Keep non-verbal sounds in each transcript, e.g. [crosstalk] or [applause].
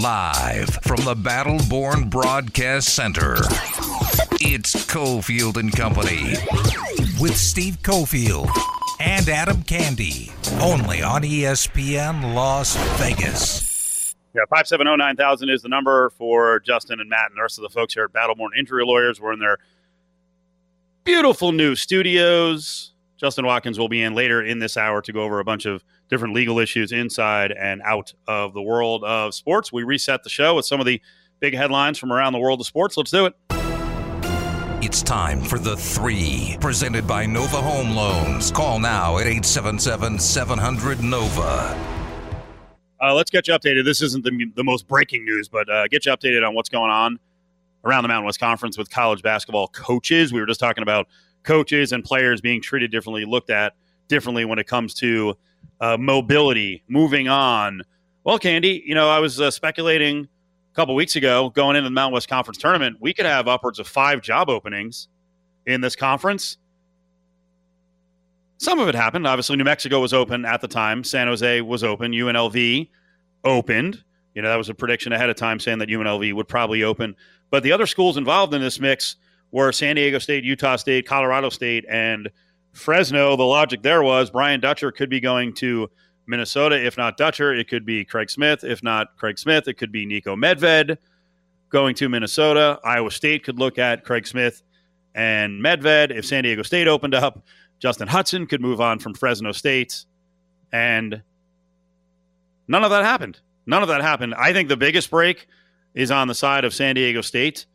Live from the Battleborn Broadcast Center, it's Cofield and Company with Steve Cofield and Adam Candee, only on ESPN Las Vegas. Yeah, 5709000 is the number for Justin and Matt and the rest of the folks here at Battleborn Injury Lawyers. We're in their beautiful new studios. Justin Watkins will be in later in this hour to go over a bunch of different legal issues inside and out of the world of sports. We reset the show with some of the big headlines from around the world of sports. Let's do it. It's time for the three, presented by Nova Home Loans. Call now at 877 700 Nova. Uh, let's get you updated. This isn't the, the most breaking news, but uh, get you updated on what's going on around the Mountain West Conference with college basketball coaches. We were just talking about coaches and players being treated differently, looked at differently when it comes to uh, mobility, moving on. Well, Candee, you know, I was uh, speculating a couple weeks ago, going into the Mountain West Conference tournament, we could have upwards of five job openings in this conference. Some of it happened. Obviously, New Mexico was open at the time. San Jose was open. UNLV opened. You know, that was a prediction ahead of time saying that UNLV would probably open. But the other schools involved in this mix were San Diego State, Utah State, Colorado State, and Fresno. The logic there was Brian Dutcher could be going to Minnesota. If not Dutcher, it could be Craig Smith. If not Craig Smith, it could be Niko Medved going to Minnesota. Iowa State could look at Craig Smith and Medved. If San Diego State opened up, Justin Hudson could move on from Fresno State. And none of that happened. None of that happened. I think the biggest break is on the side of San Diego State.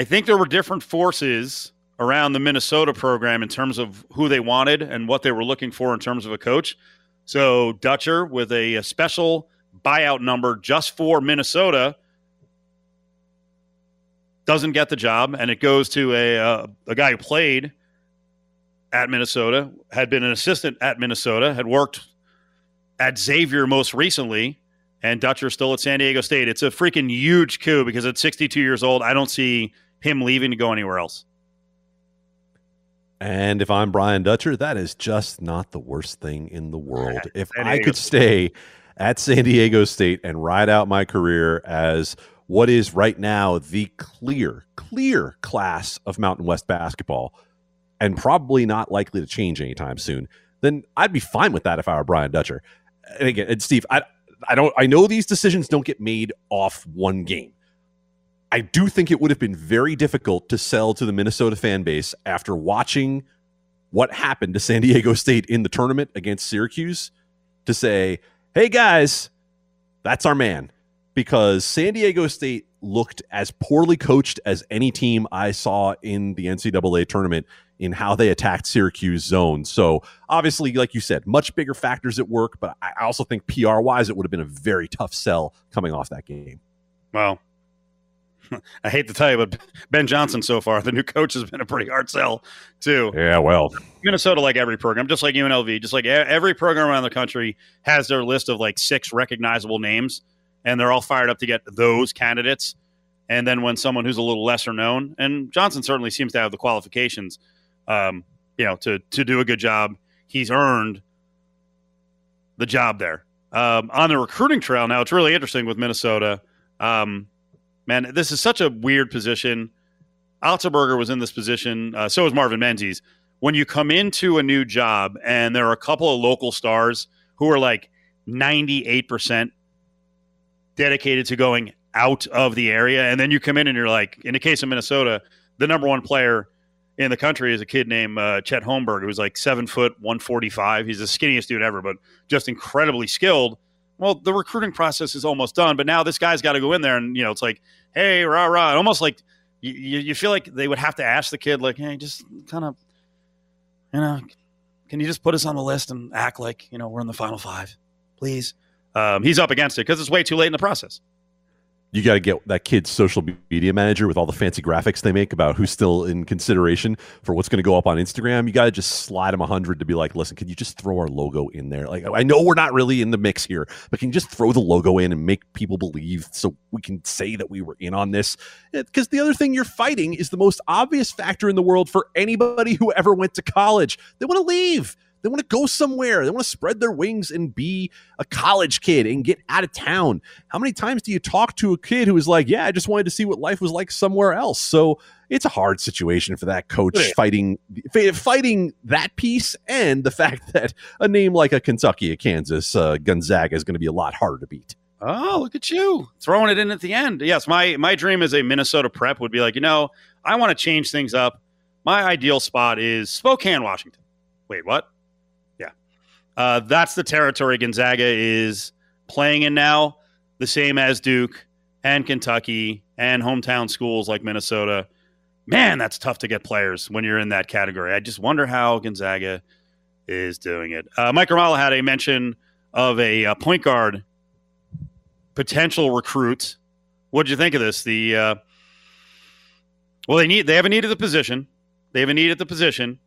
I think there were different forces around the Minnesota program in terms of who they wanted and what they were looking for in terms of a coach. So Dutcher with a, a special buyout number just for Minnesota doesn't get the job, and it goes to a uh, a guy who played at Minnesota, had been an assistant at Minnesota, had worked at Xavier most recently, and Dutcher still at San Diego State. It's a freaking huge coup because at 62 years old, I don't see him leaving to go anywhere else. And if I'm Brian Dutcher, that is just not the worst thing in the world. If I could stay at San Diego State and ride out my career as what is right now the clear, clear class of Mountain West basketball, and probably not likely to change anytime soon, then I'd be fine with that if I were Brian Dutcher. And again, and Steve, I I don't I know these decisions don't get made off one game. I do think it would have been very difficult to sell to the Minnesota fan base after watching what happened to San Diego State in the tournament against Syracuse to say, hey guys, that's our man. Because San Diego State looked as poorly coached as any team I saw in the NCAA tournament in how they attacked Syracuse zone. So obviously, like you said, much bigger factors at work, but I also think PR wise, it would have been a very tough sell coming off that game. Well, [laughs] I hate to tell you, but Ben Johnson so far, [laughs] the new coach has been a pretty hard sell too. Yeah, well, Minnesota, like every program, just like UNLV, just like every program around the country has their list of like six recognizable names, and they're all fired up to get those candidates. And then when someone who's a little lesser known, and Johnson certainly seems to have the qualifications, um, you know, to to do a good job, he's earned the job there. Um, on the recruiting trail, now it's really interesting with Minnesota. Um, man, this is such a weird position. Otzelberger was in this position. Uh, so was Marvin Menzies. When you come into a new job and there are a couple of local stars who are like 98% dedicated to going out of the area, and then you come in and you're like, in the case of Minnesota, the number one player in the country is a kid named uh, Chet Holmgren, who's like seven foot, 145. He's the skinniest dude ever, but just incredibly skilled. Well, the recruiting process is almost done, but now this guy's got to go in there and, you know, it's like, hey, rah, rah. Almost like you, you feel like they would have to ask the kid, like, hey, just kind of, you know, can you just put us on the list and act like, you know, we're in the final five, please? Um, he's up against it because it's way too late in the process you got to get that kid's social media manager with all the fancy graphics they make about who's still in consideration for what's going to go up on Instagram. You got to just slide them a hundred to be like, listen, can you just throw our logo in there? Like, I know we're not really in the mix here, but can you just throw the logo in and make people believe so we can say that we were in on this? Because the other thing you're fighting is the most obvious factor in the world for anybody who ever went to college. They want to leave. They want to go somewhere. They want to spread their wings and be a college kid and get out of town. How many times do you talk to a kid who is like, "Yeah, I just wanted to see what life was like somewhere else." So it's a hard situation for that coach yeah. fighting fighting that piece and the [laughs] fact that a name like a Kentucky, a Kansas, uh, Gonzaga is going to be a lot harder to beat. Oh, look at you throwing it in at the end. Yes, my my dream as a Minnesota prep would be like, you know, I want to change things up. My ideal spot is Spokane, Washington. Wait, what? Uh, that's the territory Gonzaga is playing in now. The same as Duke and Kentucky and hometown schools like Minnesota. Man, that's tough to get players when you're in that category. I just wonder how Gonzaga is doing it. Uh, Mike Grimala had a mention of a, a point guard potential recruit. What did you think of this? The uh, well, they need they have a need at the position. They have a need at the position.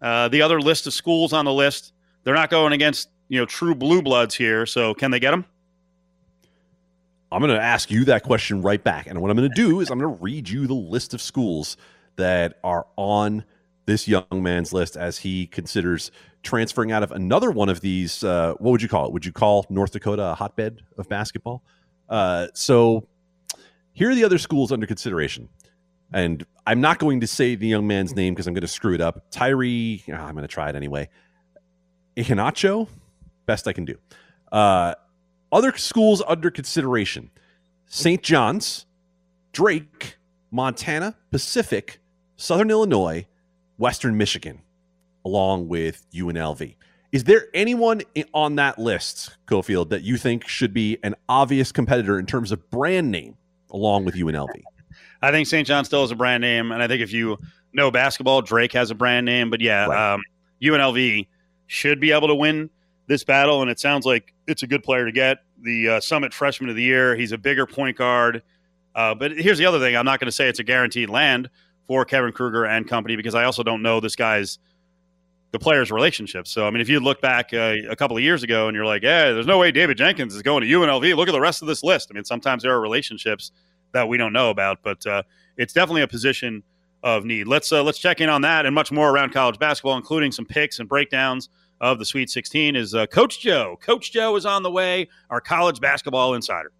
Uh, the other list of schools on the list, they're not going against you know true blue bloods here. So can they get them? I'm going to ask you that question right back, and what I'm going to do is I'm going to read you the list of schools that are on this young man's list as he considers transferring out of another one of these. Uh, what would you call it? Would you call North Dakota a hotbed of basketball? Uh, so here are the other schools under consideration. And I'm not going to say the young man's name because I'm going to screw it up. Tyree, oh, I'm going to try it anyway. Ihenacho, best I can do. Uh, other schools under consideration St. John's, Drake, Montana, Pacific, Southern Illinois, Western Michigan, along with UNLV. Is there anyone on that list, Cofield, that you think should be an obvious competitor in terms of brand name along with UNLV? I think St. John still has a brand name, and I think if you know basketball, Drake has a brand name. But yeah, right. um, UNLV should be able to win this battle, and it sounds like it's a good player to get. The uh, Summit Freshman of the Year. He's a bigger point guard. Uh, but here's the other thing: I'm not going to say it's a guaranteed land for Kevin Kruger and company because I also don't know this guy's the players' relationships. So, I mean, if you look back uh, a couple of years ago and you're like, yeah, there's no way David Jenkins is going to UNLV. Look at the rest of this list. I mean, sometimes there are relationships that we don't know about, but uh, it's definitely a position of need. Let's uh, let's check in on that and much more around college basketball, including some picks and breakdowns of the Sweet 16. Is uh, Coach Joe? Coach Joe is on the way. Our college basketball insider.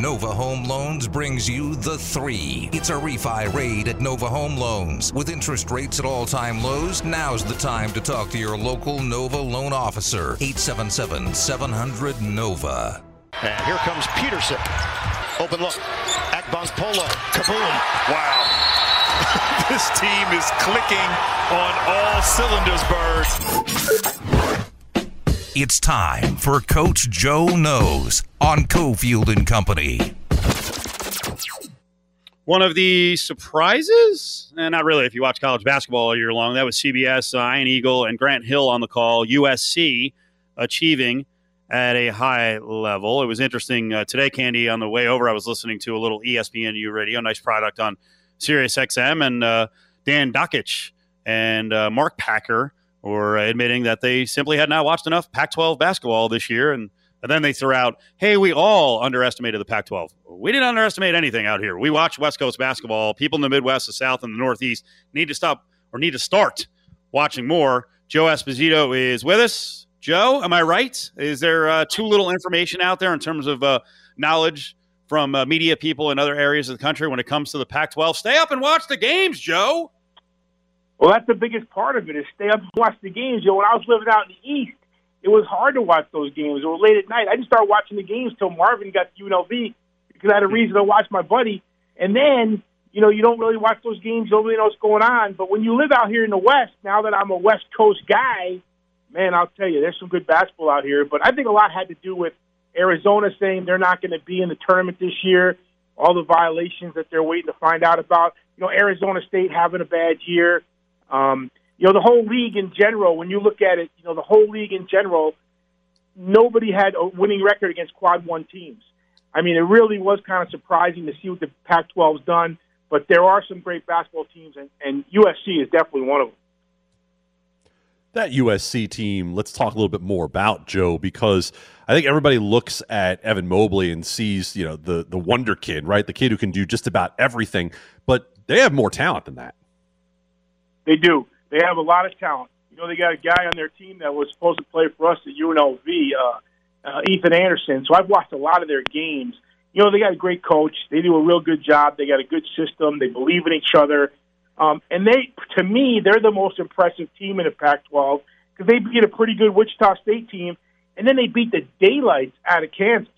Nova Home Loans brings you the three. It's a refi raid at Nova Home Loans. With interest rates at all time lows, now's the time to talk to your local Nova loan officer. 877 700 Nova. And here comes Peterson. Open look. Agbonkpolo. Kaboom. Wow. [laughs] this team is clicking on all cylinders, Bird. It's time for Coach Joe Knows on Cofield and Company. One of the surprises, and not really if you watch college basketball all year long, that was CBS, uh, Ian Eagle, and Grant Hill on the call. USC achieving at a high level. It was interesting uh, today, Candee, on the way over, I was listening to a little ESPNU radio, nice product on Sirius XM, and uh, Dan Dakich and uh, Mark Packer were admitting that they simply had not watched enough Pac 12 basketball this year. And, and then they threw out, hey, we all underestimated the Pac 12. We didn't underestimate anything out here. We watch West Coast basketball. People in the Midwest, the South, and the Northeast need to stop or need to start watching more. Joe Esposito is with us. Joe, am I right? Is there uh, too little information out there in terms of uh, knowledge from uh, media people in other areas of the country when it comes to the Pac 12? Stay up and watch the games, Joe. Well, that's the biggest part of it is stay up and watch the games. Know, when I was living out in the East, it was hard to watch those games. It was late at night. I didn't start watching the games till Marvin got to UNLV because I had a reason to watch my buddy. And then, you know, you don't really watch those games. You don't really know what's going on. But when you live out here in the West, now that I'm a West Coast guy, man, I'll tell you, there's some good basketball out here. But I think a lot had to do with Arizona saying they're not going to be in the tournament this year, all the violations that they're waiting to find out about. You know, Arizona State having a bad year. Um, you know, the whole league in general, when you look at it, you know, the whole league in general, nobody had a winning record against quad one teams. I mean, it really was kind of surprising to see what the Pac 12's done, but there are some great basketball teams, and, and USC is definitely one of them. That USC team, let's talk a little bit more about Joe because I think everybody looks at Evan Mobley and sees, you know, the the wonder kid, right? The kid who can do just about everything, but they have more talent than that. They do. They have a lot of talent. You know, they got a guy on their team that was supposed to play for us at UNLV, uh, uh, Ethan Anderson. So I've watched a lot of their games. You know, they got a great coach. They do a real good job. They got a good system. They believe in each other. Um, and they, to me, they're the most impressive team in the Pac-12 because they beat a pretty good Wichita State team, and then they beat the daylights out of Kansas.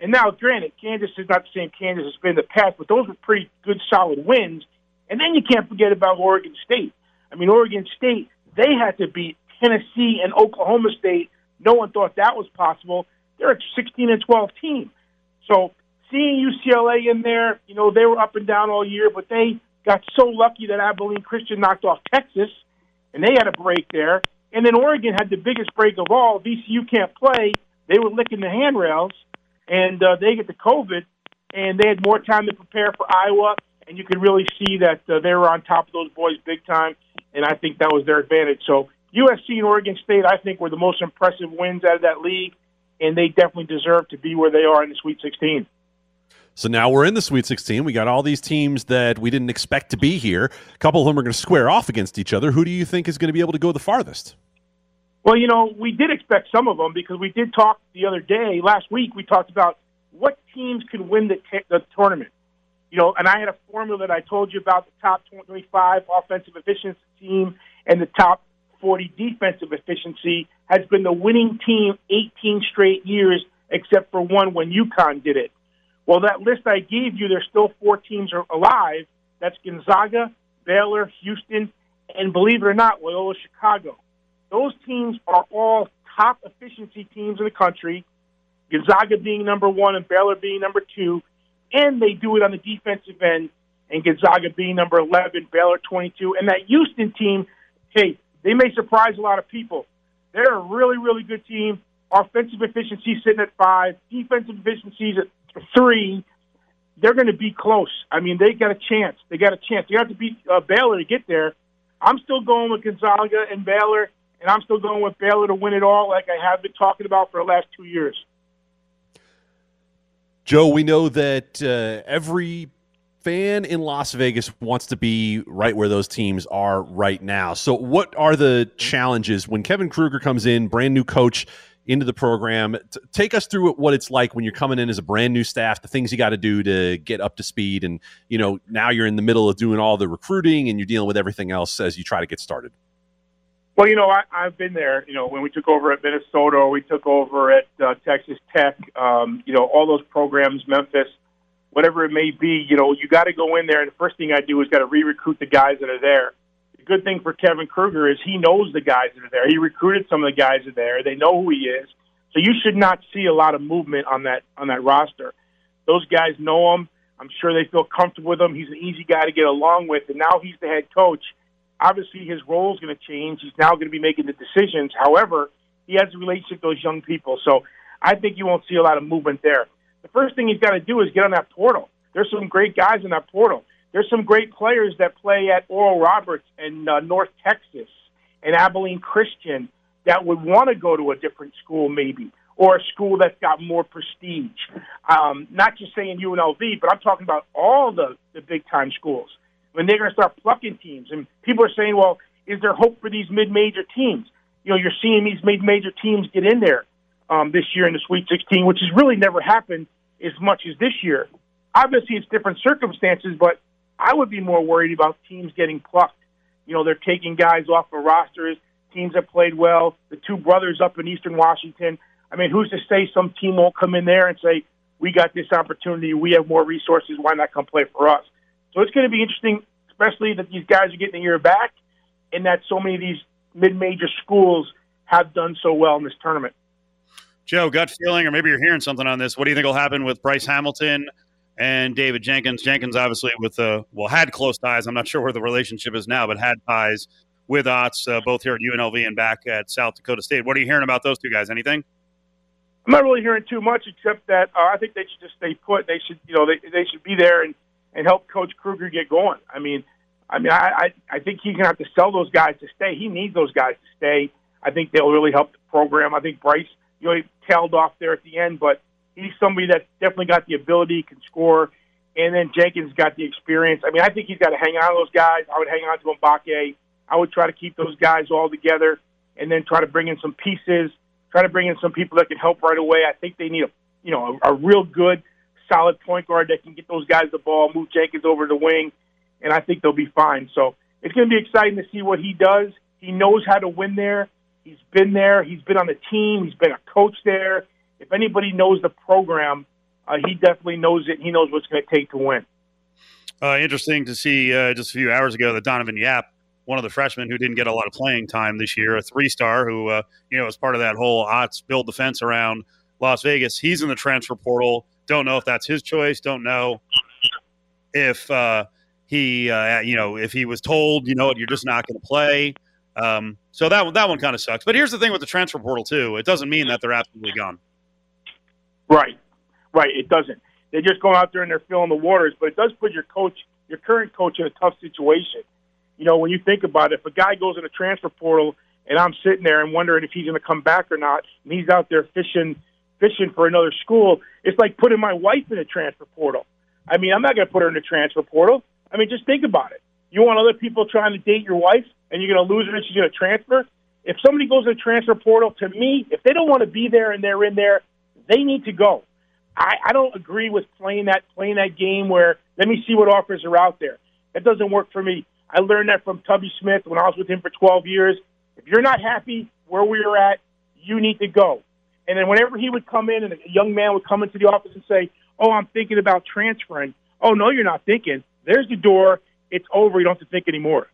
And now, granted, Kansas is not the same Kansas has been in the past, but those were pretty good, solid wins. And then you can't forget about Oregon State. I mean, Oregon State, they had to beat Tennessee and Oklahoma State. No one thought that was possible. They're a 16 and 12 team. So seeing UCLA in there, you know, they were up and down all year, but they got so lucky that Abilene Christian knocked off Texas, and they had a break there. And then Oregon had the biggest break of all. VCU can't play. They were licking the handrails, and uh, they get the COVID, and they had more time to prepare for Iowa. And you could really see that uh, they were on top of those boys big time, and I think that was their advantage. So USC and Oregon State, I think, were the most impressive wins out of that league, and they definitely deserve to be where they are in the Sweet 16. So now we're in the Sweet 16. We got all these teams that we didn't expect to be here. A couple of them are going to square off against each other. Who do you think is going to be able to go the farthest? Well, you know, we did expect some of them because we did talk the other day, last week, we talked about what teams could win the, t- the tournament. You know, and I had a formula that I told you about the top 25 offensive efficiency team and the top 40 defensive efficiency has been the winning team 18 straight years, except for one when UConn did it. Well, that list I gave you, there's still four teams alive. That's Gonzaga, Baylor, Houston, and believe it or not, Loyola Chicago. Those teams are all top efficiency teams in the country. Gonzaga being number one and Baylor being number two, and they do it on the defensive end. And Gonzaga being number 11, Baylor 22, and that Houston team, hey, they may surprise a lot of people. They're a really, really good team. Offensive efficiency sitting at five, defensive efficiencies at three, they're going to be close. I mean, they got a chance. They got a chance. You have to beat uh, Baylor to get there. I'm still going with Gonzaga and Baylor, and I'm still going with Baylor to win it all, like I have been talking about for the last two years. Joe, we know that uh, every fan in Las Vegas wants to be right where those teams are right now. So, what are the challenges when Kevin Kruger comes in, brand new coach? Into the program. T- take us through what it's like when you're coming in as a brand new staff, the things you got to do to get up to speed. And, you know, now you're in the middle of doing all the recruiting and you're dealing with everything else as you try to get started. Well, you know, I, I've been there. You know, when we took over at Minnesota, we took over at uh, Texas Tech. Um, you know, all those programs, Memphis, whatever it may be. You know, you got to go in there, and the first thing I do is got to re-recruit the guys that are there the good thing for Kevin Kruger is he knows the guys that are there. He recruited some of the guys that are there. They know who he is. So you should not see a lot of movement on that on that roster. Those guys know him. I'm sure they feel comfortable with him. He's an easy guy to get along with, and now he's the head coach. Obviously, his role is going to change. He's now going to be making the decisions. However, he has a relationship with those young people, so I think you won't see a lot of movement there. The first thing he's got to do is get on that portal. There's some great guys in that portal. There's some great players that play at Oral Roberts and uh, North Texas and Abilene Christian that would want to go to a different school, maybe, or a school that's got more prestige. Um, not just saying UNLV, but I'm talking about all the, the big time schools. When they're going to start plucking teams, and people are saying, well, is there hope for these mid major teams? You know, you're seeing these mid major teams get in there um, this year in the Sweet 16, which has really never happened as much as this year. Obviously, it's different circumstances, but I would be more worried about teams getting plucked. You know, they're taking guys off of rosters. Teams have played well. The two brothers up in Eastern Washington. I mean, who's to say some team won't come in there and say, "We got this opportunity. We have more resources. Why not come play for us?" So it's going to be interesting, especially that these guys are getting a year back, and that so many of these mid-major schools have done so well in this tournament. Joe, gut feeling, or maybe you're hearing something on this. What do you think will happen with Bryce Hamilton? And David Jenkins. Jenkins, obviously, with uh, well, had close ties. I'm not sure where the relationship is now, but had ties with Otts, uh, both here at UNLV and back at South Dakota State. What are you hearing about those two guys? Anything? I'm not really hearing too much, except that uh, I think they should just stay put. They should, you know, they they should be there and and help Coach Kruger get going. I mean, I mean, I I, I think he's gonna have to sell those guys to stay. He needs those guys to stay. I think they'll really help the program. I think Bryce, you know, he tailed off there at the end, but he's somebody that's definitely got the ability, can score, and then Jenkins got the experience. I mean, I think he's got to hang on to those guys. I would hang on to Mbacke. I would try to keep those guys all together and then try to bring in some pieces, try to bring in some people that can help right away. I think they need a you know a, a real good, solid point guard that can get those guys the ball, move Jenkins over the wing, and I think they'll be fine. So it's going to be exciting to see what he does. He knows how to win there. He's been there. He's been on the team. He's been a coach there. If anybody knows the program, uh, he definitely knows it. He knows what's going to take to win. Uh, interesting to see uh, just a few hours ago that Donovan Yap, one of the freshmen who didn't get a lot of playing time this year, a three star who, uh, you know, was part of that whole Otts build defense around Las Vegas. He's in the transfer portal. Don't know if that's his choice. Don't know if uh, he, uh, you know, if he was told, you know what, you're just not going to play. Um, so that that one kind of sucks. But here's the thing with the transfer portal too: it doesn't mean that they're absolutely gone. Right, right. It doesn't. They're just go out there and they're filling the waters. But it does put your coach, your current coach, in a tough situation. You know, when you think about it, if a guy goes in a transfer portal and I'm sitting there and wondering if he's going to come back or not, and he's out there fishing, fishing for another school, it's like putting my wife in a transfer portal. I mean, I'm not going to put her in a transfer portal. I mean, just think about it. You want other people trying to date your wife, and you're going to lose her, and she's going to transfer. If somebody goes in a transfer portal, to me, if they don't want to be there and they're in there, they need to go. I, I don't agree with playing that playing that game where let me see what offers are out there. That doesn't work for me. I learned that from Tubby Smith when I was with him for 12 years. If you're not happy where we are at, you need to go. And then whenever he would come in and a young man would come into the office and say, "Oh, I'm thinking about transferring." Oh, no, you're not thinking. There's the door. It's over. You don't have to think anymore.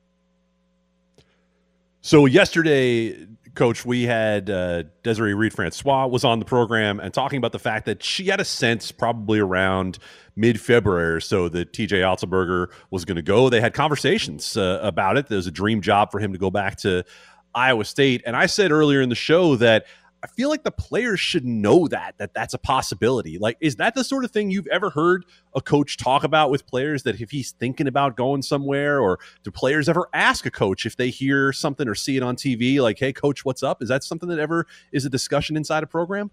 So yesterday, Coach, we had uh, Desiree Reed Francois was on the program and talking about the fact that she had a sense probably around mid February or so that TJ Otzelberger was going to go. They had conversations uh, about it. There was a dream job for him to go back to Iowa State. And I said earlier in the show that I feel like the players should know that that that's a possibility. Like, is that the sort of thing you've ever heard a coach talk about with players that if he's thinking about going somewhere, or do players ever ask a coach if they hear something or see it on TV, like, "Hey, coach, what's up?" Is that something that ever is a discussion inside a program?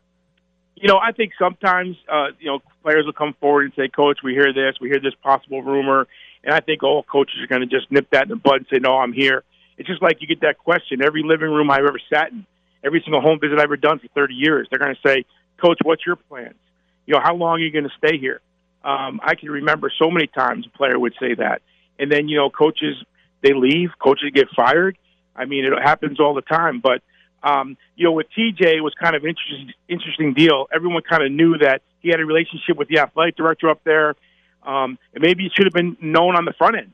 You know, I think sometimes uh, you know players will come forward and say, "Coach, we hear this, we hear this possible rumor," and I think all coaches are going to just nip that in the bud and say, "No, I'm here." It's just like you get that question every living room I've ever sat in every single home visit I've ever done for 30 years. They're going to say, Coach, what's your plans? You know, how long are you going to stay here? Um, I can remember so many times a player would say that. And then, you know, coaches, they leave, coaches get fired. I mean, it happens all the time. But, um, you know, with TJ, it was kind of interesting, interesting deal. Everyone kind of knew that he had a relationship with the athletic director up there. Um, and maybe it should have been known on the front end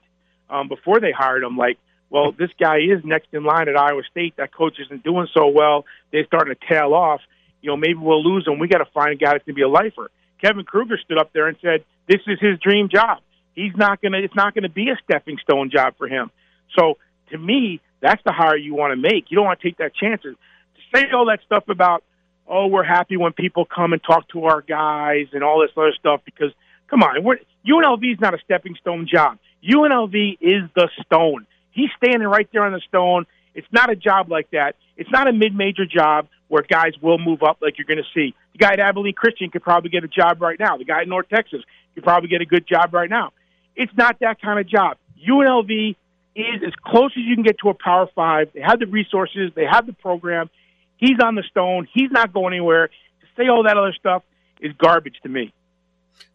um, before they hired him. Like, well, this guy is next in line at Iowa State. That coach isn't doing so well. They're starting to tail off. You know, maybe we'll lose him. We got to find a guy that's going to be a lifer. Kevin Kruger stood up there and said, "This is his dream job. He's not going to. It's not going to be a stepping stone job for him." So, to me, that's the hire you want to make. You don't want to take that chances. To say all that stuff about, oh, we're happy when people come and talk to our guys and all this other stuff because, come on, we're, UNLV is not a stepping stone job. UNLV is the stone. He's standing right there on the stone. It's not a job like that. It's not a mid-major job where guys will move up like you're going to see. The guy at Abilene Christian could probably get a job right now. The guy at North Texas could probably get a good job right now. It's not that kind of job. UNLV is as close as you can get to a Power Five. They have the resources. They have the program. He's on the stone. He's not going anywhere. To say all that other stuff is garbage to me.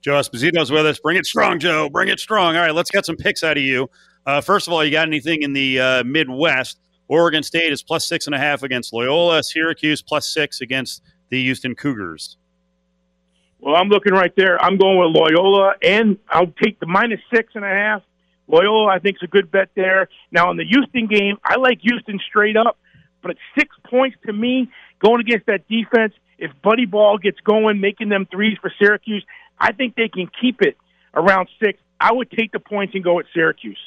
Joe Esposito's with us. Bring it strong, Joe. Bring it strong. All right, let's get some picks out of you. Uh, first of all, you got anything in the uh, Midwest? Oregon State is plus six and a half against Loyola. Syracuse plus six against the Houston Cougars. Well, I'm looking right there. I'm going with Loyola, and I'll take the minus six and a half. Loyola, I think, is a good bet there. Now, in the Houston game, I like Houston straight up, but six points to me, going against that defense, if Buddy Ball gets going, making them threes for Syracuse, I think they can keep it around six. I would take the points and go at Syracuse.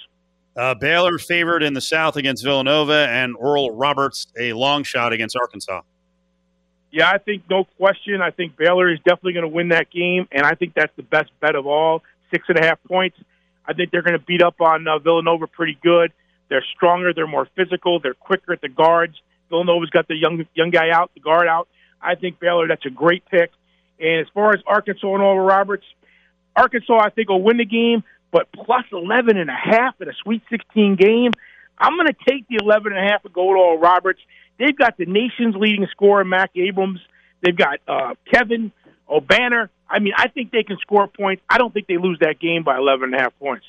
Uh, Baylor favored in the South against Villanova, and Oral Roberts a long shot against Arkansas. Yeah, I think no question. I think Baylor is definitely going to win that game, and I think that's the best bet of all. Six and a half points. I think they're going to beat up on uh, Villanova pretty good. They're stronger. They're more physical. They're quicker at the guards. Villanova's got the young young guy out, the guard out. I think Baylor. That's a great pick. And as far as Arkansas and Oral Roberts, Arkansas I think will win the game, but plus 11 and a half in a Sweet 16 game, I'm going to take the 11 and a half and Oral Roberts. They've got the nation's leading scorer, Max Abmas. They've got uh, Kevin Obanor. I mean, I think they can score points. I don't think they lose that game by 11 and a half points.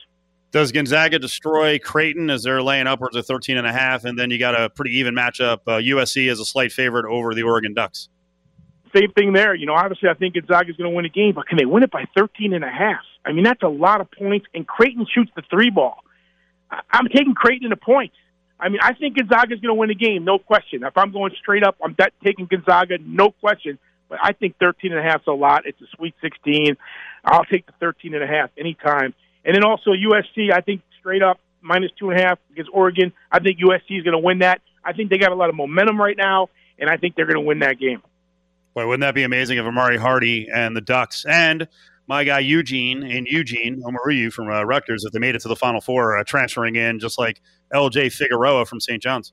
Does Gonzaga destroy Creighton as they're laying upwards of 13 and a half? And then you got a pretty even matchup. Uh, USC is a slight favorite over the Oregon Ducks. Same thing there. You know, obviously I think Gonzaga is going to win a game, but can they win it by 13 and a half? I mean, that's a lot of points. And Creighton shoots the three ball. I'm taking Creighton in the points. I mean, I think Gonzaga is going to win the game, no question. If I'm going straight up, I'm taking Gonzaga, no question. But I think 13 and a half is a lot. It's a Sweet 16. I'll take the 13 and a half anytime. And then also USC, I think straight up minus two and a half against Oregon. I think USC is going to win that. I think they got a lot of momentum right now, and I think they're going to win that game. Boy, wouldn't that be amazing if Amauri Hardy and the Ducks and my guy Eugene and Eugene Omoruyi from uh, Rutgers, if they made it to the Final Four, uh, transferring in just like LJ Figueroa from St. John's.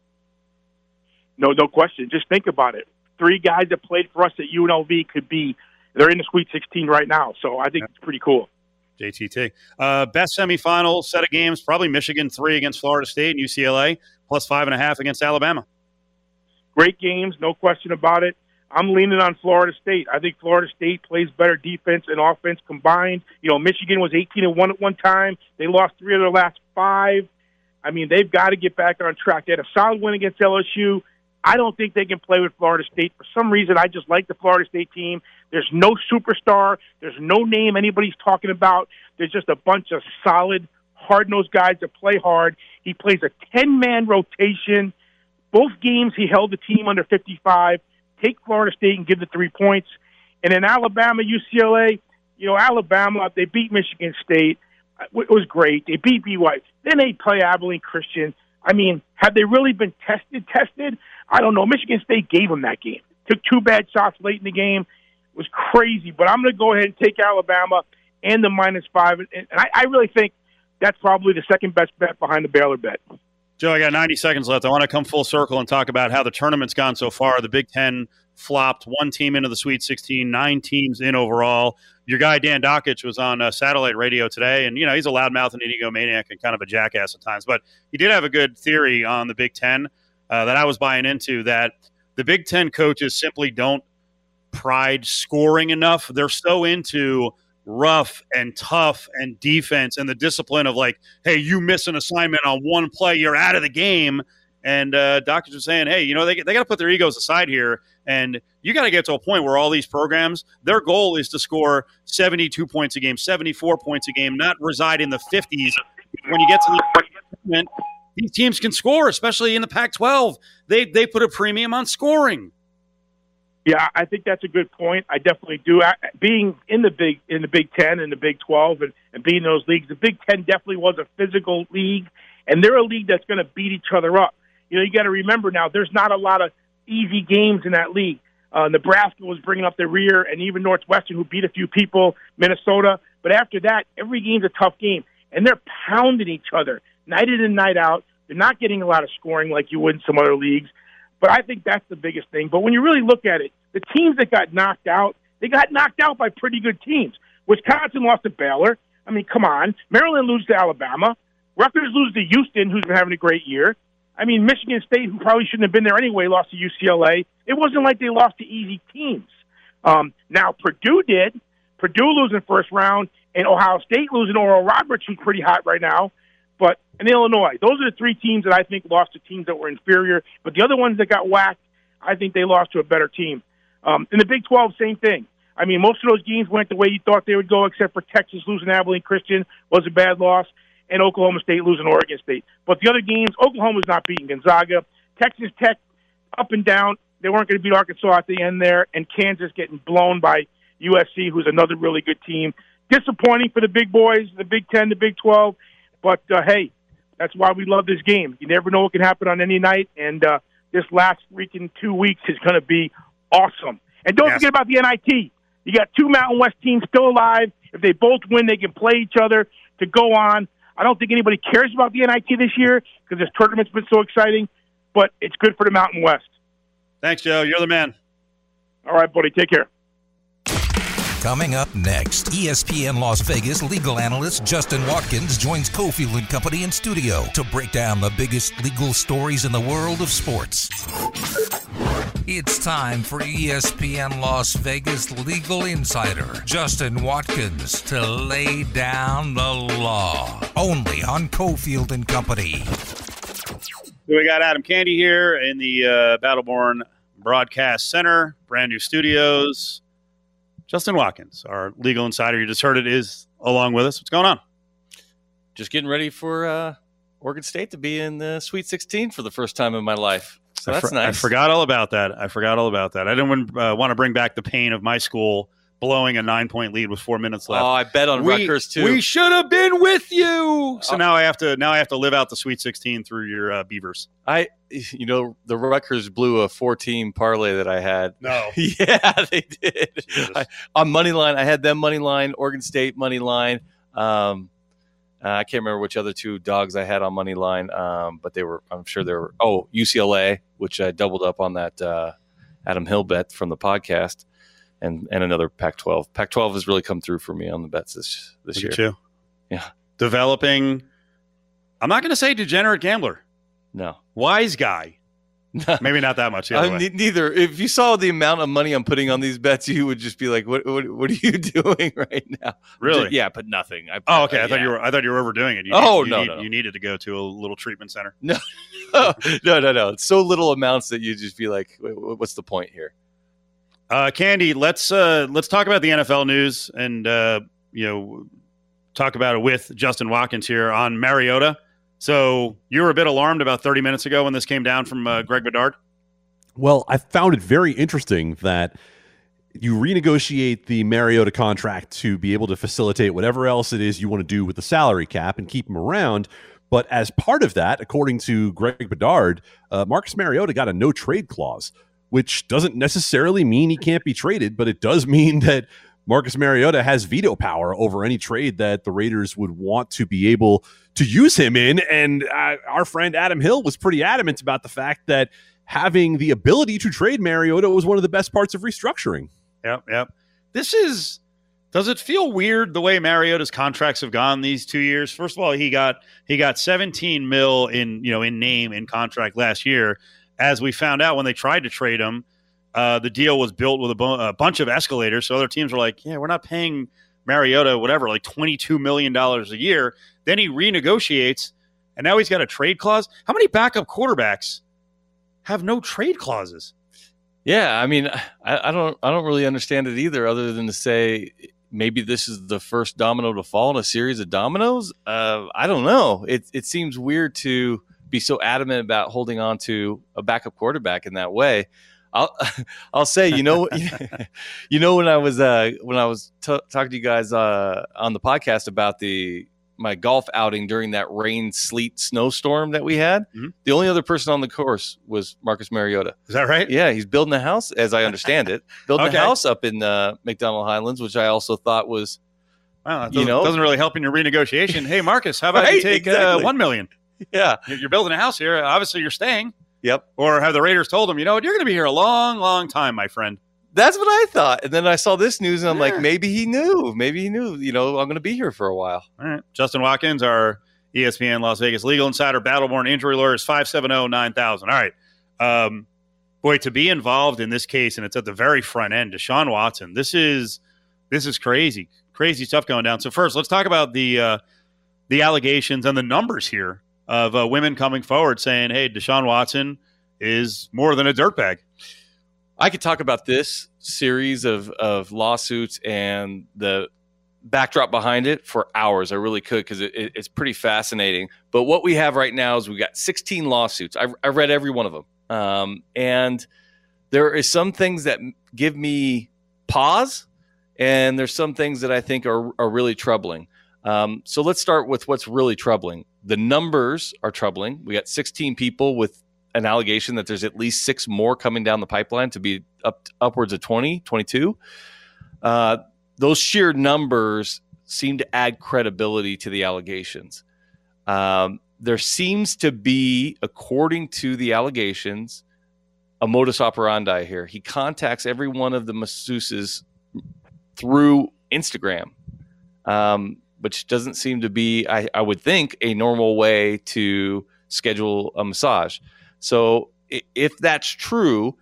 No, no question. Just think about it. Three guys that played for us at UNLV could be they're in the Sweet 16 right now. So I think it's pretty cool. JTT. Uh, best semifinal set of games, probably Michigan three against Florida State and UCLA, plus five and a half against Alabama. Great games, no question about it. I'm leaning on Florida State. I think Florida State plays better defense and offense combined. You know, Michigan was 18 and one at one time. They lost three of their last five. I mean, they've got to get back on track. They had a solid win against LSU. I don't think they can play with Florida State. For some reason, I just like the Florida State team. There's no superstar. There's no name anybody's talking about. There's just a bunch of solid, hard nosed guys that play hard. He plays a 10 man rotation. Both games, he held the team under 55 take Florida State and give the three points. And in Alabama, UCLA, you know, Alabama, they beat Michigan State. Uh, it was great. They beat BYU. Then they play Abilene Christian. I mean, have they really been tested? Tested? I don't know. Michigan State gave them that game. Took two bad shots late in the game. It was crazy. But I'm going to go ahead and take Alabama and the minus five. And I, I really think that's probably the second best bet behind the Baylor bet. Joe, I got 90 seconds left. I want to come full circle and talk about how the tournament's gone so far. The Big Ten flopped one team into the Sweet 16, nine teams in overall. Your guy Dan Dakich was on uh, satellite radio today, and you know he's a loudmouth and an egomaniac and kind of a jackass at times. But he did have a good theory on the Big Ten uh, that I was buying into. That the Big Ten coaches simply don't pride scoring enough. They're so into rough and tough and defense and the discipline of like, hey, you miss an assignment on one play, you're out of the game. And uh, doctors are saying, hey, you know, they, they got to put their egos aside here. And you got to get to a point where all these programs, their goal is to score 72 points a game, 74 points a game, not reside in the 50s. When you get to the tournament, these teams can score, especially in the Pac 12. They, they put a premium on scoring. Yeah, I think that's a good point. I definitely do. Being in the big in the Big Ten and the Big Twelve and, and being in those leagues, the Big Ten definitely was a physical league, and they're a league that's going to beat each other up. You know, you got to remember now. There's not a lot of easy games in that league. Uh, Nebraska was bringing up the rear, and even Northwestern, who beat a few people, Minnesota. But after that, every game's a tough game, and they're pounding each other night in and night out. They're not getting a lot of scoring like you would in some other leagues. But I think that's the biggest thing. But when you really look at it, the teams that got knocked out, they got knocked out by pretty good teams. Wisconsin lost to Baylor. I mean, come on. Maryland loses to Alabama. Rutgers loses to Houston, who's been having a great year. I mean, Michigan State, who probably shouldn't have been there anyway, lost to UCLA. It wasn't like they lost to easy teams. Um, now, Purdue did. Purdue losing first round, and Ohio State losing Oral Roberts, who's pretty hot right now. But in Illinois, those are the three teams that I think lost to teams that were inferior. But the other ones that got whacked, I think they lost to a better team. Um, in the Big 12, same thing. I mean, most of those games went the way you thought they would go, except for Texas losing Abilene Christian was a bad loss, and Oklahoma State losing Oregon State. But the other games, Oklahoma's not beating Gonzaga. Texas Tech, up and down. They weren't going to beat Arkansas at the end there, and Kansas getting blown by USC, who's another really good team. Disappointing for the big boys, the Big Ten, the Big Twelve. But uh, hey, that's why we love this game. You never know what can happen on any night, and uh, this last freaking two weeks is going to be awesome. And don't yes. forget about the NIT. You got two Mountain West teams still alive. If they both win, they can play each other to go on. I don't think anybody cares about the NIT this year because this tournament's been so exciting, but it's good for the Mountain West. Thanks, Joe. You're the man. All right, buddy. Take care. Coming up next, ESPN Las Vegas legal analyst Justin Watkins joins Cofield and Company in studio to break down the biggest legal stories in the world of sports. It's time for ESPN Las Vegas legal insider Justin Watkins to lay down the law. Only on Cofield and Company. We got Adam Candee here in the uh, Battleborn Broadcast Center, brand new studios. Justin Watkins, our legal insider, you just heard it, is along with us. What's going on? Just getting ready for uh, Oregon State to be in the Sweet 16 for the first time in my life. So that's I for- nice. I forgot all about that. I forgot all about that. I didn't uh, want to bring back the pain of my school blowing a nine point lead with four minutes left. Oh, I bet on we, Rutgers too. We should have been with you. So Oh. now I have to now I have to live out the Sweet 16 through your uh, Beavers. I, you know, the Rutgers blew a four-team parlay that I had. No. [laughs] yeah, they did. I, on money line, I had them money line, Oregon State money line. Um, uh, I can't remember which other two dogs I had on money line, um, but they were. I'm sure they were. Oh, UCLA, which I doubled up on that uh, Adam Hill bet from the podcast, and and another Pac-12. Pac-12 has really come through for me on the bets this this Look year. Yeah. Developing I'm not going to say degenerate gambler. No, Wise guy. [laughs] Maybe not that much. I'm ne- neither. If you saw the amount of money I'm putting on these bets, you would just be like, "What? What, what are you [laughs] doing right now?" Really? Yeah, but nothing. I, Oh, okay. I thought yeah. you were. I thought you were overdoing it. You Oh, you no, need- no. You needed to go to a little treatment center. [laughs] no, no, no. no. It's so little amounts that you just be like, "Wait, "What's the point here?" Uh, Candee, let's uh, let's talk about the NFL news and uh, you know talk about it with Justin Watkins here on Mariota. So you were a bit alarmed about 30 minutes ago when this came down from uh, Greg Bedard. Well, I found it very interesting that you renegotiate the Mariota contract to be able to facilitate whatever else it is you want to do with the salary cap and keep him around. But as part of that, according to Greg Bedard, uh, Marcus Mariota got a no trade clause, which doesn't necessarily mean he can't be traded, but it does mean [laughs] that Marcus Mariota has veto power over any trade that the Raiders would want to be able to use him in. And uh, our friend Adam Hill was pretty adamant about the fact that having the ability to trade Mariota was one of the best parts of restructuring. Yep, yep. This is. Does it feel weird the way Mariota's contracts have gone these two years? First of all, he got he got 17 mil in you know in name in contract last year. As we found out when they tried to trade him, uh, the deal was built with a, bu- a bunch of escalators. So other teams were like, "Yeah, we're not paying Mariota whatever, like 22 million dollars a year." Then he renegotiates, and now he's got a trade clause. How many backup quarterbacks have no trade clauses? Yeah, I mean, I, I don't, I don't really understand it either, other than to say maybe this is the first domino to fall in a series of dominoes. Uh, I don't know. It, it seems weird to be so adamant about holding on to a backup quarterback in that way. I'll, [laughs] I'll say, you know, [laughs] you know, when I was, uh, when I was t- talking to you guys uh, on the podcast about the my golf outing during that rain, sleet, snowstorm that we had, Mhm. the only other person on the course was Marcus Mariota. Is that right? Yeah, he's building a house, as I understand it. [laughs] Building Okay. a house up in uh, MacDonald Highlands, which I also thought was Wow, You doesn't, know? doesn't really help in your renegotiation. Hey, Marcus, how about you Right, take uh, one million? [laughs] yeah, You're building a house here. Obviously, you're staying. yep. Or have the Raiders told him, you know what, you're going to be here a long, long time, my friend. That's what I thought. And then I saw this news, and I'm Yeah. like, maybe he knew. Maybe he knew. You know, I'm going to be here for a while. All right. Justin Watkins, our ESPN Las Vegas legal insider, Battleborn injury lawyers, 570 9000. All right. Um, boy, to be involved in this case, and it's at the very front end, Deshaun Watson, this is this is crazy, crazy stuff going down. So first, let's talk about the uh, the allegations and the numbers here of uh, women coming forward saying, "Hey, Deshaun Watson is more than a dirtbag." I could talk about this series of of lawsuits and the backdrop behind it for hours. I really could because it, it- it's pretty fascinating. But what we have right now is we've got 16 lawsuits. I've, I read every one of them, um, and there is some things that give me pause, and there's some things that I think are are really troubling. Um, so let's start with what's really troubling. The numbers are troubling. We got 16 people with an allegation that there's at least six more coming down the pipeline to be up upwards of 20, 22. Uh, those sheer numbers seem to add credibility to the allegations. Um, there seems to be, according to the allegations, a modus operandi here. He contacts every one of the masseuses through Instagram, um, which doesn't seem to be, I, I would think, a normal way to schedule a massage. So if that's true,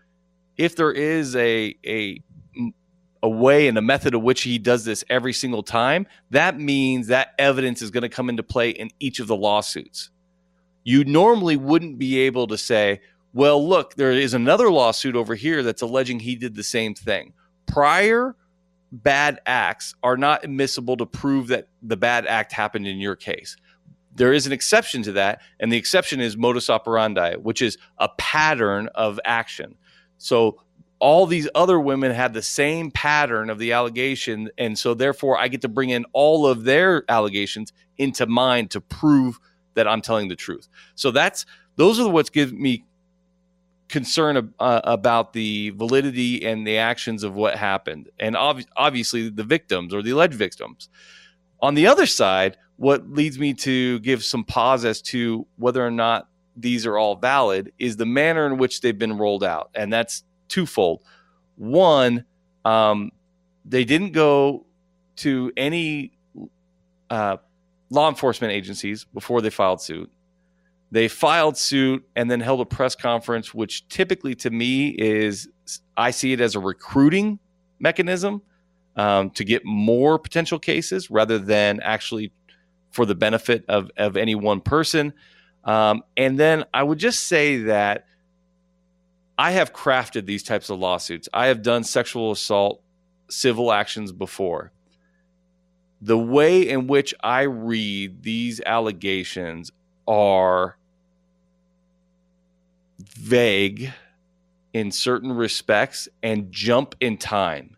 if there is a a a way and a method of which he does this every single time, that means that evidence is going to come into play in each of the lawsuits. You normally wouldn't be able to say, well, look, there is another lawsuit over here that's alleging he did the same thing. Prior bad acts are not admissible to prove that the bad act happened in your case. There is an exception to that, and the exception is modus operandi, which is a pattern of action. So all these other women had the same pattern of the allegation, and so therefore I get to bring in all of their allegations into mine to prove that I'm telling the truth. So that's those are what's give me concern uh, about the validity and the actions of what happened, and ob- obviously the victims or the alleged victims. On the other side, what leads me to give some pause as to whether or not these are all valid is the manner in which they've been rolled out, and that's twofold. One, um, they didn't go to any uh, law enforcement agencies before they filed suit. They filed suit and then held a press conference, which typically to me is I see it as a recruiting mechanism um, to get more potential cases rather than actually for the benefit of, of any one person. Um, and then I would just say that I have crafted these types of lawsuits. I have done sexual assault civil actions before. The way in which I read these allegations are vague in certain respects and jump in time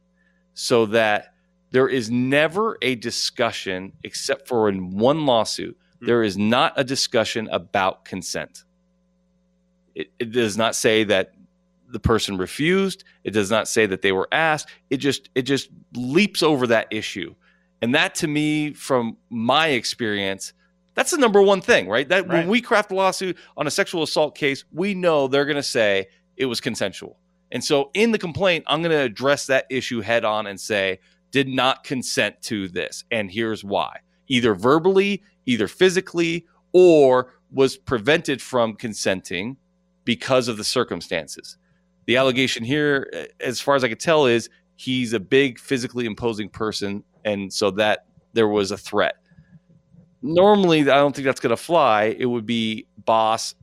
so that there is never a discussion except for in one lawsuit. Mm-hmm. there is not a discussion about consent. It, it, does not say that the person refused. It does not say that they were asked. It just it just leaps over that issue. And that to me from my experience that's the number one thing right that right. when we craft a lawsuit on a sexual assault case we know they're going to say it was consensual and so in the complaint i'm going to address that issue head on and say did not consent to this and here's why either verbally either physically or was prevented from consenting because of the circumstances the allegation here, eh, as far as I could tell, is he's a big physically imposing person, and so that there was a threat. Normally, I don't think that's going to fly. It would be boss,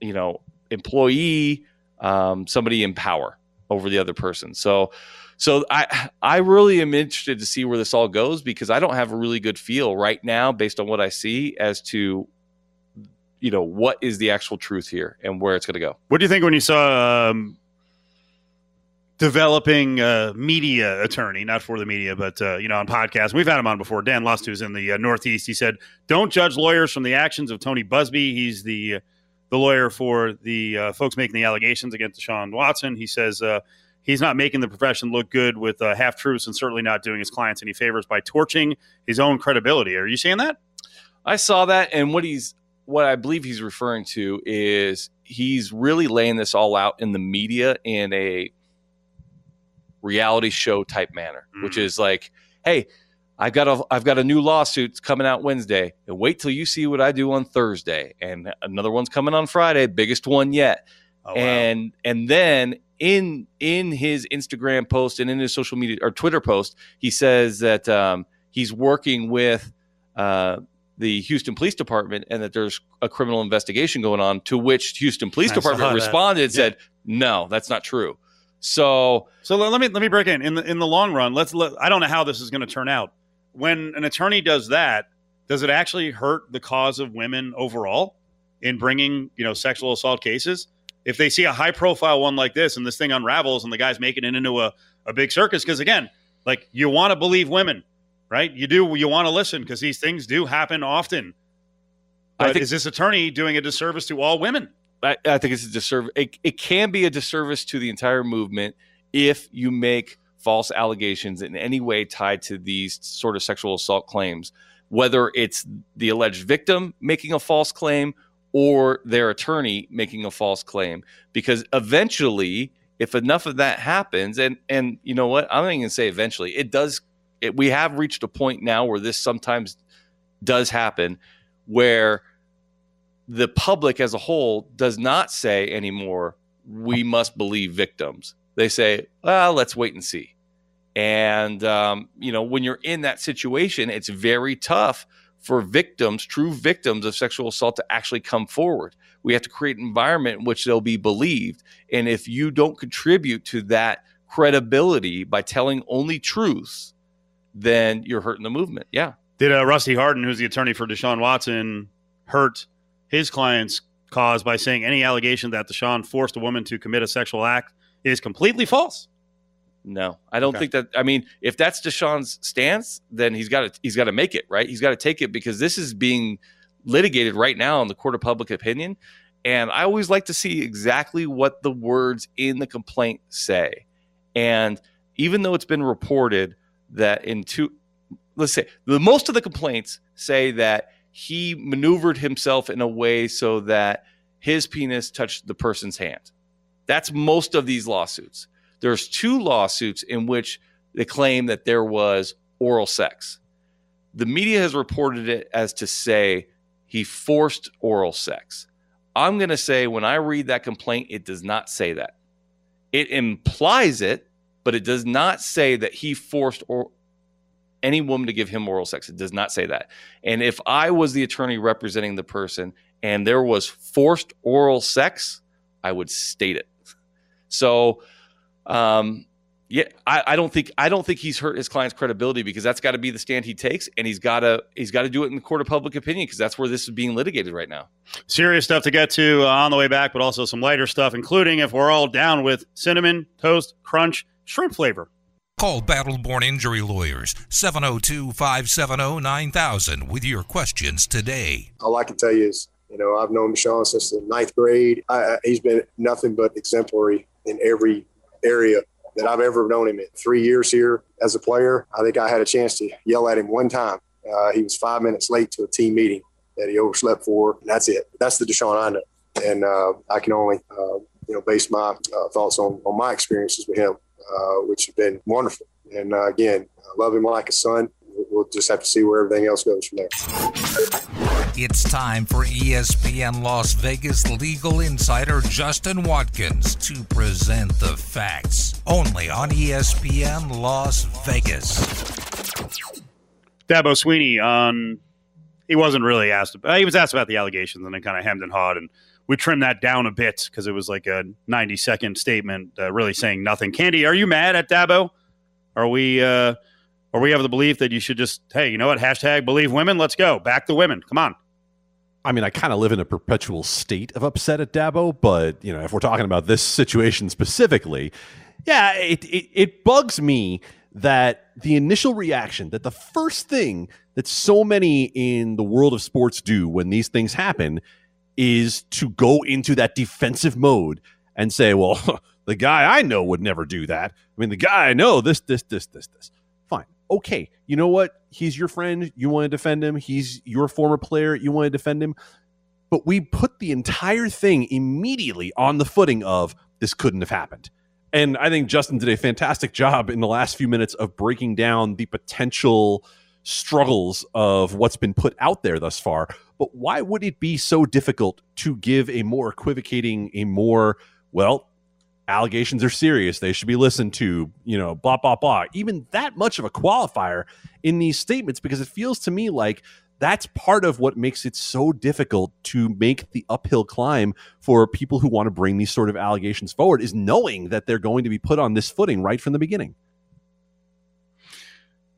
you know, employee, um, somebody in power over the other person. So, so I I really am interested to see where this all goes because I don't have a really good feel right now based on what I see as to you know what is the actual truth here and where it's going to go. What do you think when you saw um, developing uh, media attorney, not for the media, but uh, you know, on podcasts. We've had him on before. Dan Lust, who's in the uh, Northeast, he said, "Don't judge lawyers from the actions of Tony Buzbee. He's the uh, the lawyer for the uh, folks making the allegations against Deshaun Watson." He says uh, he's not making the profession look good with half truths, and certainly not doing his clients any favors by torching his own credibility. Are you seeing that? I saw that, and what he's what I believe he's referring to is he's really laying this all out in the media in a reality show type manner, mm. which is like, hey, I've got a I've got a new lawsuit coming out Wednesday, and wait till you see what I do on Thursday, and another one's coming on Friday, biggest one yet, oh, wow. and and then in in his Instagram post and in his social media or Twitter post, he says that um, he's working with uh, the Houston Police Department and that there's a criminal investigation going on. To which Houston Police I Department responded and yeah. said, "No, that's not true." So so let me let me break in in the in the long run. Let's let I don't know how this is going to turn out. When an attorney does that, does it actually hurt the cause of women overall in bringing you know sexual assault cases? If they see a high profile one like this and this thing unravels and the guy's making it into a, a big circus, because again, like you want to believe women, right? You do you want to listen because these things do happen often. But think, is this attorney doing a disservice to all women? I, I think it's a disservice. It, it can be a disservice to the entire movement if you make false allegations in any way tied to these sort of sexual assault claims, whether it's the alleged victim making a false claim or their attorney making a false claim. Because eventually, if enough of that happens, and and you know what, I'm not even gonna say eventually, it does it, we have reached a point now where this sometimes does happen where the public as a whole does not say anymore we must believe victims. They say well let's wait and see. And um, you know when you're in that situation it's very tough for victims true victims of sexual assault to actually come forward. We have to create an environment in which they'll be believed. And if you don't contribute to that credibility by telling only truth then you're hurting the movement. Yeah. Did uh, Rusty Hardin, who's the attorney for Deshaun Watson, hurt his client's cause by saying any allegation that Deshaun forced a woman to commit a sexual act is completely false? No, I don't okay. think that. I mean, if that's Deshaun's stance, then he's got to he's got to make it right. He's got to take it because this is being litigated right now in the court of public opinion. And I always like to see exactly what the words in the complaint say. And even though it's been reported that in two let's say the most of the complaints say that he maneuvered himself in a way so that his penis touched the person's hand. That's most of these lawsuits. There's two lawsuits in which they claim that there was oral sex. The media has reported it as to say he forced oral sex. I'm going to say when I read that complaint, it does not say that. It implies it, but it does not say that he forced or any woman to give him oral sex. It does not say that. And if I was the attorney representing the person and there was forced oral sex, I would state it. So, um, yeah, I, I, don't think I don't think he's hurt his client's credibility because that's got to be the stand he takes, and he's got to he's got to do it in the court of public opinion because that's where this is being litigated right now. Serious stuff to get to uh, on the way back, but also some lighter stuff, including if we're all down with cinnamon toast crunch shrimp flavor. Call Battleborn Injury Lawyers 702 570 9000 with your questions today. All I can tell you is, you know, I've known Sean since the ninth grade. I, he's been nothing but exemplary in every area that I've ever known him in. Three years here as a player, I think I had a chance to yell at him one time. Uh, he was five minutes late to a team meeting that he overslept for, and that's it. That's the Deshaun I know, and uh, I can only, uh, you know, base my uh, thoughts on on my experiences with him. Uh, which has been wonderful. And uh, again, I love him like a son. We'll just have to see where everything else goes from there. It's time for ESPN Las Vegas legal insider Justin Watkins to present the facts only on ESPN Las Vegas. Dabo Swinney on he wasn't really asked about, he was asked about the allegations and then kind of hemmed and hawed and we trimmed that down a bit because it was like a 90 second statement, uh, really saying nothing. Candee, are you mad at Dabo? Are we, uh, are we have the belief that you should just, hey, you know what? Hashtag believe women. Let's go. Back the women. Come on. I mean, I kind of live in a perpetual state of upset at Dabo, but you know, if we're talking about this situation specifically, yeah, it, it, it bugs me that the initial reaction, that the first thing that so many in the world of sports do when these things happen is to go into that defensive mode and say, well, [laughs] the guy I know would never do that. I mean, the guy I know, this, this, this, this, this. Fine. Okay. You know what? He's your friend. You want to defend him. He's your former player. You want to defend him. But we put the entire thing immediately on the footing of this couldn't have happened. And I think Justin did a fantastic job in the last few minutes of breaking down the potential struggles of what's been put out there thus far. But why would it be so difficult to give a more equivocating, a more, well, allegations are serious. They should be listened to, you know, blah, blah, blah. Even that much of a qualifier in these statements because it feels to me like that's part of what makes it so difficult to make the uphill climb for people who want to bring these sort of allegations forward is knowing that they're going to be put on this footing right from the beginning.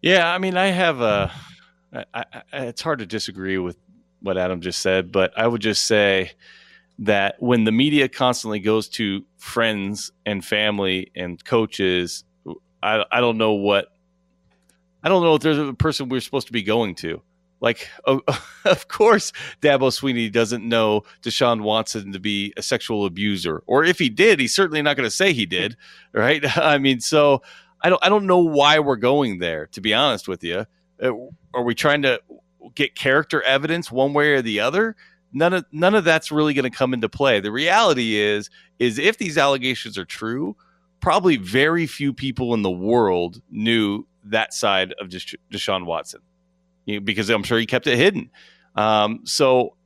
Yeah, I mean, I have a. I, I, it's hard to disagree with what Adam just said, but I would just say that when the media constantly goes to friends and family and coaches, I, I don't know what. I don't know if there's a person we're supposed to be going to. Like, [laughs] of, course, Dabo Swinney doesn't know Deshaun Watson to be a sexual abuser, or if he did, he's certainly not going to say he did, [laughs] right? [laughs] I mean, so I don't I don't know why we're going there. To be honest with you, uh, are we trying to get character evidence one way or the other? None of none of that's really going to come into play. The reality is is if these allegations are true, probably very few people in the world knew that side of Desha- Deshaun Watson you know, because I'm sure he kept it hidden. Um, so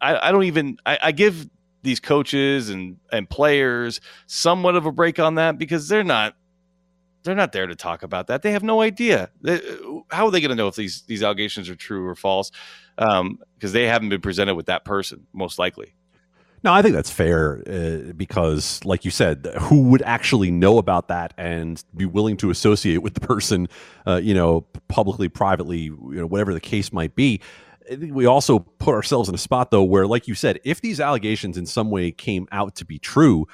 I, I, don't even I, I give these coaches and and players somewhat of a break on that because they're not they're not there to talk about that. They have no idea. They, how are they going to know if these these allegations are true or false? Because um, they haven't been presented with that person, most likely. No, I think that's fair uh, because, like you said, who would actually know about that and be willing to associate with the person, uh, you know, publicly, privately, you know, whatever the case might be. We also put ourselves in a spot, though, where, like you said, if these allegations in some way came out to be true,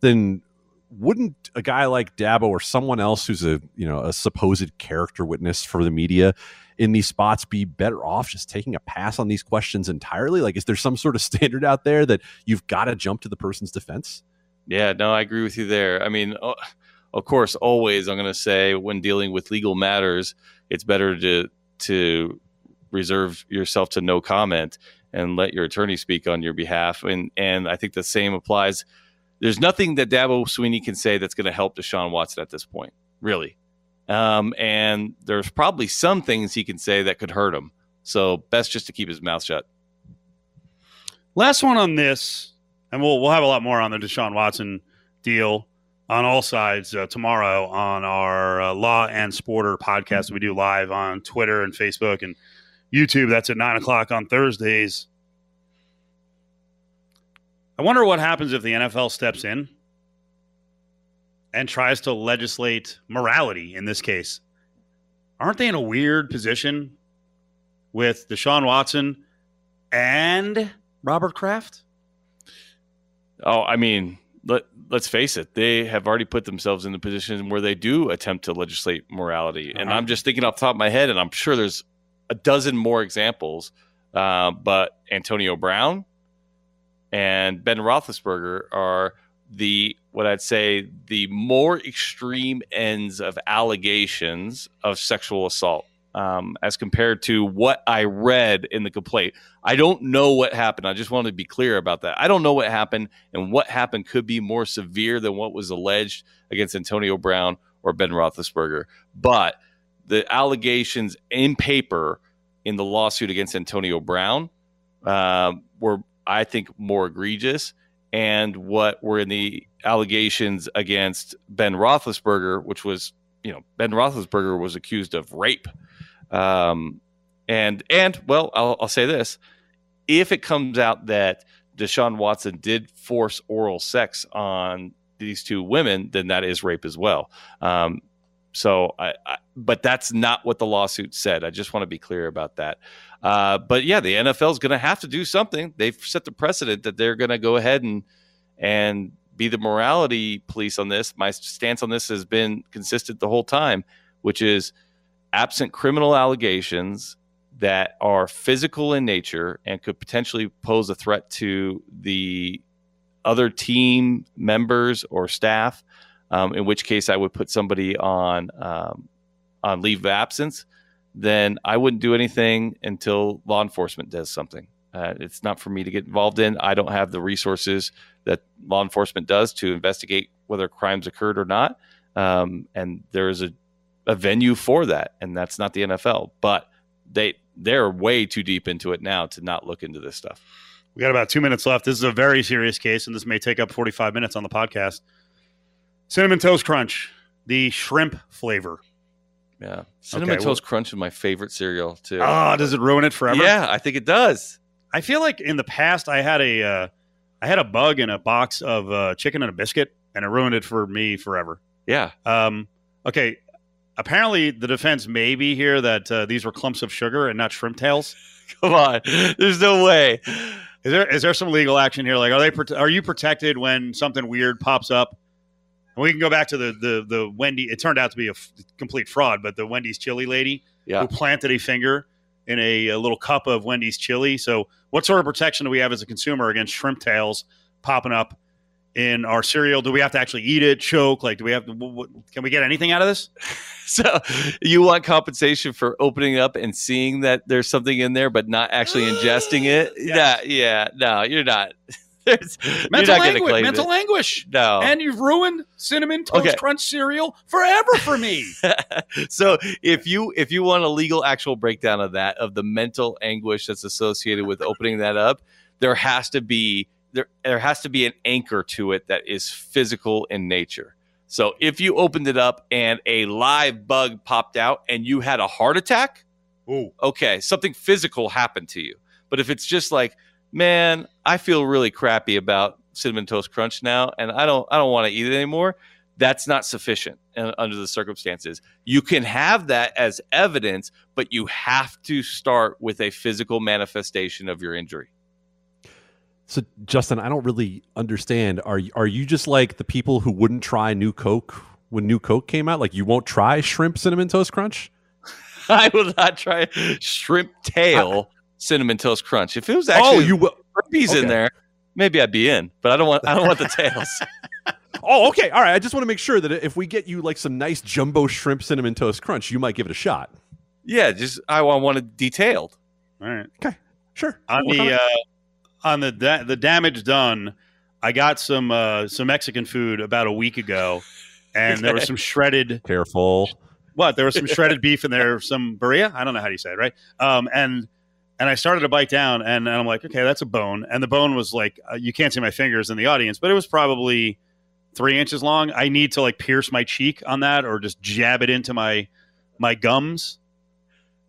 then wouldn't a guy like Dabo or someone else who's a you know a supposed character witness for the media in these spots be better off just taking a pass on these questions entirely? Like, is there some sort of [laughs] standard out there that you've got to jump to the person's defense? Yeah, no, I agree with you there. I mean, of course, always I'm going to say when dealing with legal matters, it's better to to reserve yourself to no comment and let your attorney speak on your behalf. And and I think the same applies. There's nothing that Dabo Swinney can say that's going to help Deshaun Watson at this point, really. Um, and there's probably some things he can say that could hurt him. So best just to keep his mouth shut. Last one on this, and we'll we'll have a lot more on the Deshaun Watson deal on all sides uh, tomorrow on our uh, Law and Sporter podcast we do live on Twitter and Facebook and YouTube. That's at nine o'clock on Thursdays. I wonder what happens if the NFL steps in and tries to legislate morality in this case. Aren't they in a weird position with Deshaun Watson and Robert Kraft? Oh, I mean, let, let's face it, they have already put themselves in the position where they do attempt to legislate morality. Uh-huh. And I'm just thinking off the top of my head, and I'm sure there's a dozen more examples. Uh, but Antonio Brown and Ben Roethlisberger are the what I'd say the more extreme ends of allegations of sexual assault um, as compared to what I read in the complaint. I don't know what happened. I just want to be clear about that. I don't know what happened, and what happened could be more severe than what was alleged against Antonio Brown or Ben Roethlisberger. But the allegations in paper in the lawsuit against Antonio Brown uh, were, I think, more egregious and what were in the allegations against Ben Roethlisberger, which was, you know, Ben Roethlisberger was accused of rape. Um, and, and well, I'll, I'll say this if it comes out that Deshaun Watson did force oral sex on these two women, then that is rape as well. Um, so, I, I, but that's not what the lawsuit said. I just want to be clear about that. Uh, but yeah, the NFL is going to have to do something. They've set the precedent that they're going to go ahead and and be the morality police on this. My stance on this has been consistent the whole time, which is absent criminal allegations that are physical in nature and could potentially pose a threat to the other team members or staff. Um, in which case, I would put somebody on um, on leave of absence then I wouldn't do anything until law enforcement does something. Uh, it's not for me to get involved in. I don't have the resources that law enforcement does to investigate whether crimes occurred or not. Um, and there is a, a venue for that, and that's not the NFL. But they they're way too deep into it now to not look into this stuff. We got about two minutes left. This is a very serious case, and this may take up 45 minutes on the podcast. Cinnamon Toast Crunch, the shrimp flavor. Yeah, cinnamon okay, toast well, crunch is my favorite cereal too. Oh, does it ruin it forever? Yeah, I think it does. I feel like in the past I had a uh, I had a bug in a box of uh, chicken and a biscuit, and it ruined it for me forever. Yeah. Um. Okay. Apparently, the defense may be here that uh, these were clumps of sugar and not shrimp tails. [laughs] Come on, there's no way. Is there is there some legal action here? Like, are they are you protected when something weird pops up? We can go back to the the the Wendy. It turned out to be a f- complete fraud, but the Wendy's chili lady yeah. who planted a finger in a, a, little cup of Wendy's chili. So, what sort of protection do we have as a consumer against shrimp tails popping up in our cereal? Do we have to actually eat it, choke? Like, do we have to? What, can we get anything out of this? [laughs] so, you want compensation for opening up and seeing that there's something in there, but not actually ingesting it? [gasps] yes. Yeah, yeah. No, you're not. [laughs] [laughs] mental anguish. Mental it. anguish. No. And you've ruined cinnamon toast okay. crunch cereal forever for me. [laughs] so if you if you want a legal actual breakdown of that of the mental anguish that's associated with opening that up, there has to be there there has to be an anchor to it that is physical in nature. So if you opened it up and a live bug popped out and you had a heart attack, Ooh. okay, something physical happened to you. But if it's just like, man, I feel really crappy about cinnamon toast crunch now and I don't I don't want to eat it anymore, that's not sufficient uh, under the circumstances. You can have that as evidence, but you have to start with a physical manifestation of your injury. So Justin, I don't really understand. Are are you just like the people who wouldn't try new Coke when new Coke came out? Like you won't try shrimp cinnamon toast crunch? [laughs] I will not try shrimp tail cinnamon toast crunch. If it was actually oh, you will okay. in there, maybe I'd be in. But I don't want I don't want the tails. [laughs] [laughs] oh, okay. All right. I just want to make sure that if we get you like some nice jumbo shrimp cinnamon toast crunch, you might give it a shot. Yeah, just I want it detailed. All right. Okay. Sure. On the uh, on the da- the damage done, I got some uh, some Mexican food about a week ago, and okay. there was some shredded. Careful. What? There was some shredded beef in there, some burrilla. I don't know how do you say it, right? Um, and and I started to bite down, and, and I'm like, okay, that's a bone, and the bone was like, uh, you can't see my fingers in the audience, but it was probably three inches long. I need to like pierce my cheek on that, or just jab it into my my gums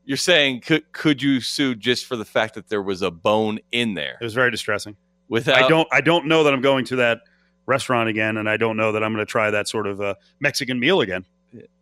you're saying could could you sue just for the fact that there was a bone in there? It was very distressing. Without, I don't I don't know that I'm going to that restaurant again, and I don't know that I'm going to try that sort of uh, Mexican meal again.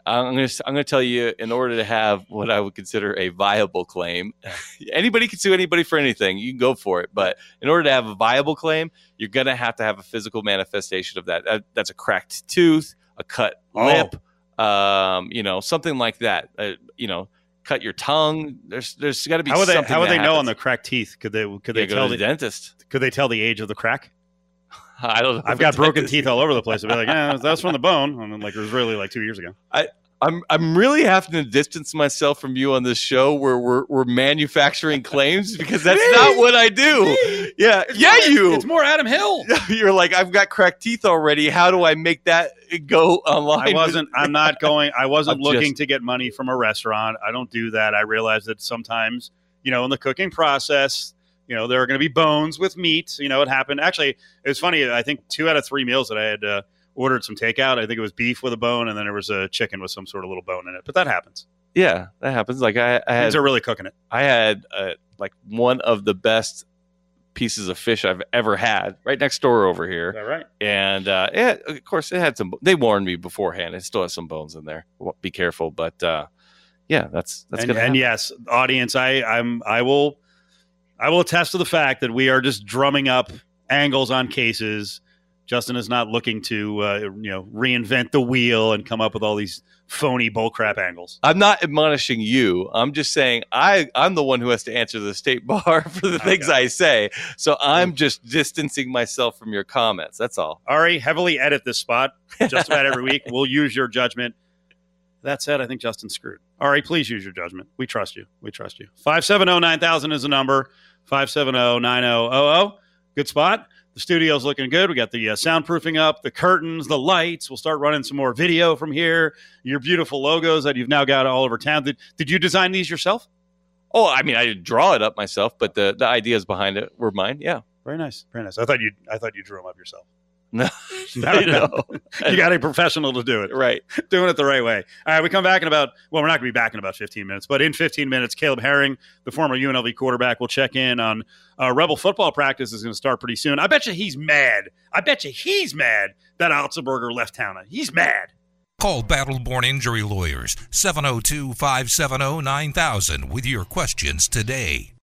I'm going to I'm going to tell you in order to have what I would consider a viable claim, [laughs] anybody can sue anybody for anything. You can go for it, but in order to have a viable claim, you're going to have to have a physical manifestation of that. that that's a cracked tooth, a cut oh. lip, um, you know, something like that. Uh, you know, cut your tongue. There's there's got to be how would they how would they happens. know on the cracked teeth? Could they could they yeah, tell the, the dentist? Could they tell the age of the crack? [laughs] I don't. know. I've got [laughs] broken teeth all over the place. I'd be like, yeah, that's from the bone. And then, like it was really like two years ago. I I'm I'm really having to distance myself from you on this show where we're we're manufacturing claims because that's not what I do. Yeah, it's yeah, more, you. It's more Adam Hill. [laughs] You're like I've got cracked teeth already. How do I make that go online? I wasn't. I'm not going. I wasn't [laughs] I'm looking just, to get money from a restaurant. I don't do that. I realize that sometimes you know in the cooking process. You know, there are going to be bones with meat. You know, it happened. Actually, it was funny. I think two out of three meals that I had uh, ordered some takeout. I think it was beef with a bone, and then there was a chicken with some sort of little bone in it. But that happens. Yeah, that happens. Like I, I had, are really cooking it. I had uh, like one of the best pieces of fish I've ever had right next door over here. right? And uh, yeah, of course, it had some. They warned me beforehand. It still has some bones in there. Be careful, but uh, yeah, that's that's and, and yes, audience, I I'm I will I will attest to the fact that we are just drumming up angles on cases Justin is not looking to uh, you know reinvent the wheel and come up with all these phony bullcrap angles. I'm not admonishing you. I'm just saying I I'm the one who has to answer the state [laughs] bar for the things okay. I say. So I'm just distancing myself from your comments. That's all. Ari, heavily edit this spot just about every week. [laughs] We'll use your judgment. That said, I think Justin's screwed. Ari, please use your judgment. We trust you. We trust you. 570 9000 is the number. 570 9000. Good spot. The studio's looking good. We got the uh, soundproofing up, the curtains, the lights. We'll start running some more video from here. Your beautiful logos that you've now got all over town. Did, did you design these yourself? Oh, I mean, I draw it up myself, but the the ideas behind it were mine. Yeah, very nice, very nice. I thought you I thought you drew them up yourself. No, no, [laughs] no. you got a [laughs] professional to do it. Right. Doing it the right way. All right, we come back in about, well, we're not going to be back in about 15 minutes, but in 15 minutes, Caleb Herring, the former UNLV quarterback, will check in on uh, Rebel football practice is going to start pretty soon. I bet you he's mad. I bet you he's mad that Otzelberger left town. He's mad. Call Battleborn Injury Lawyers 702 570 9000 with your questions today.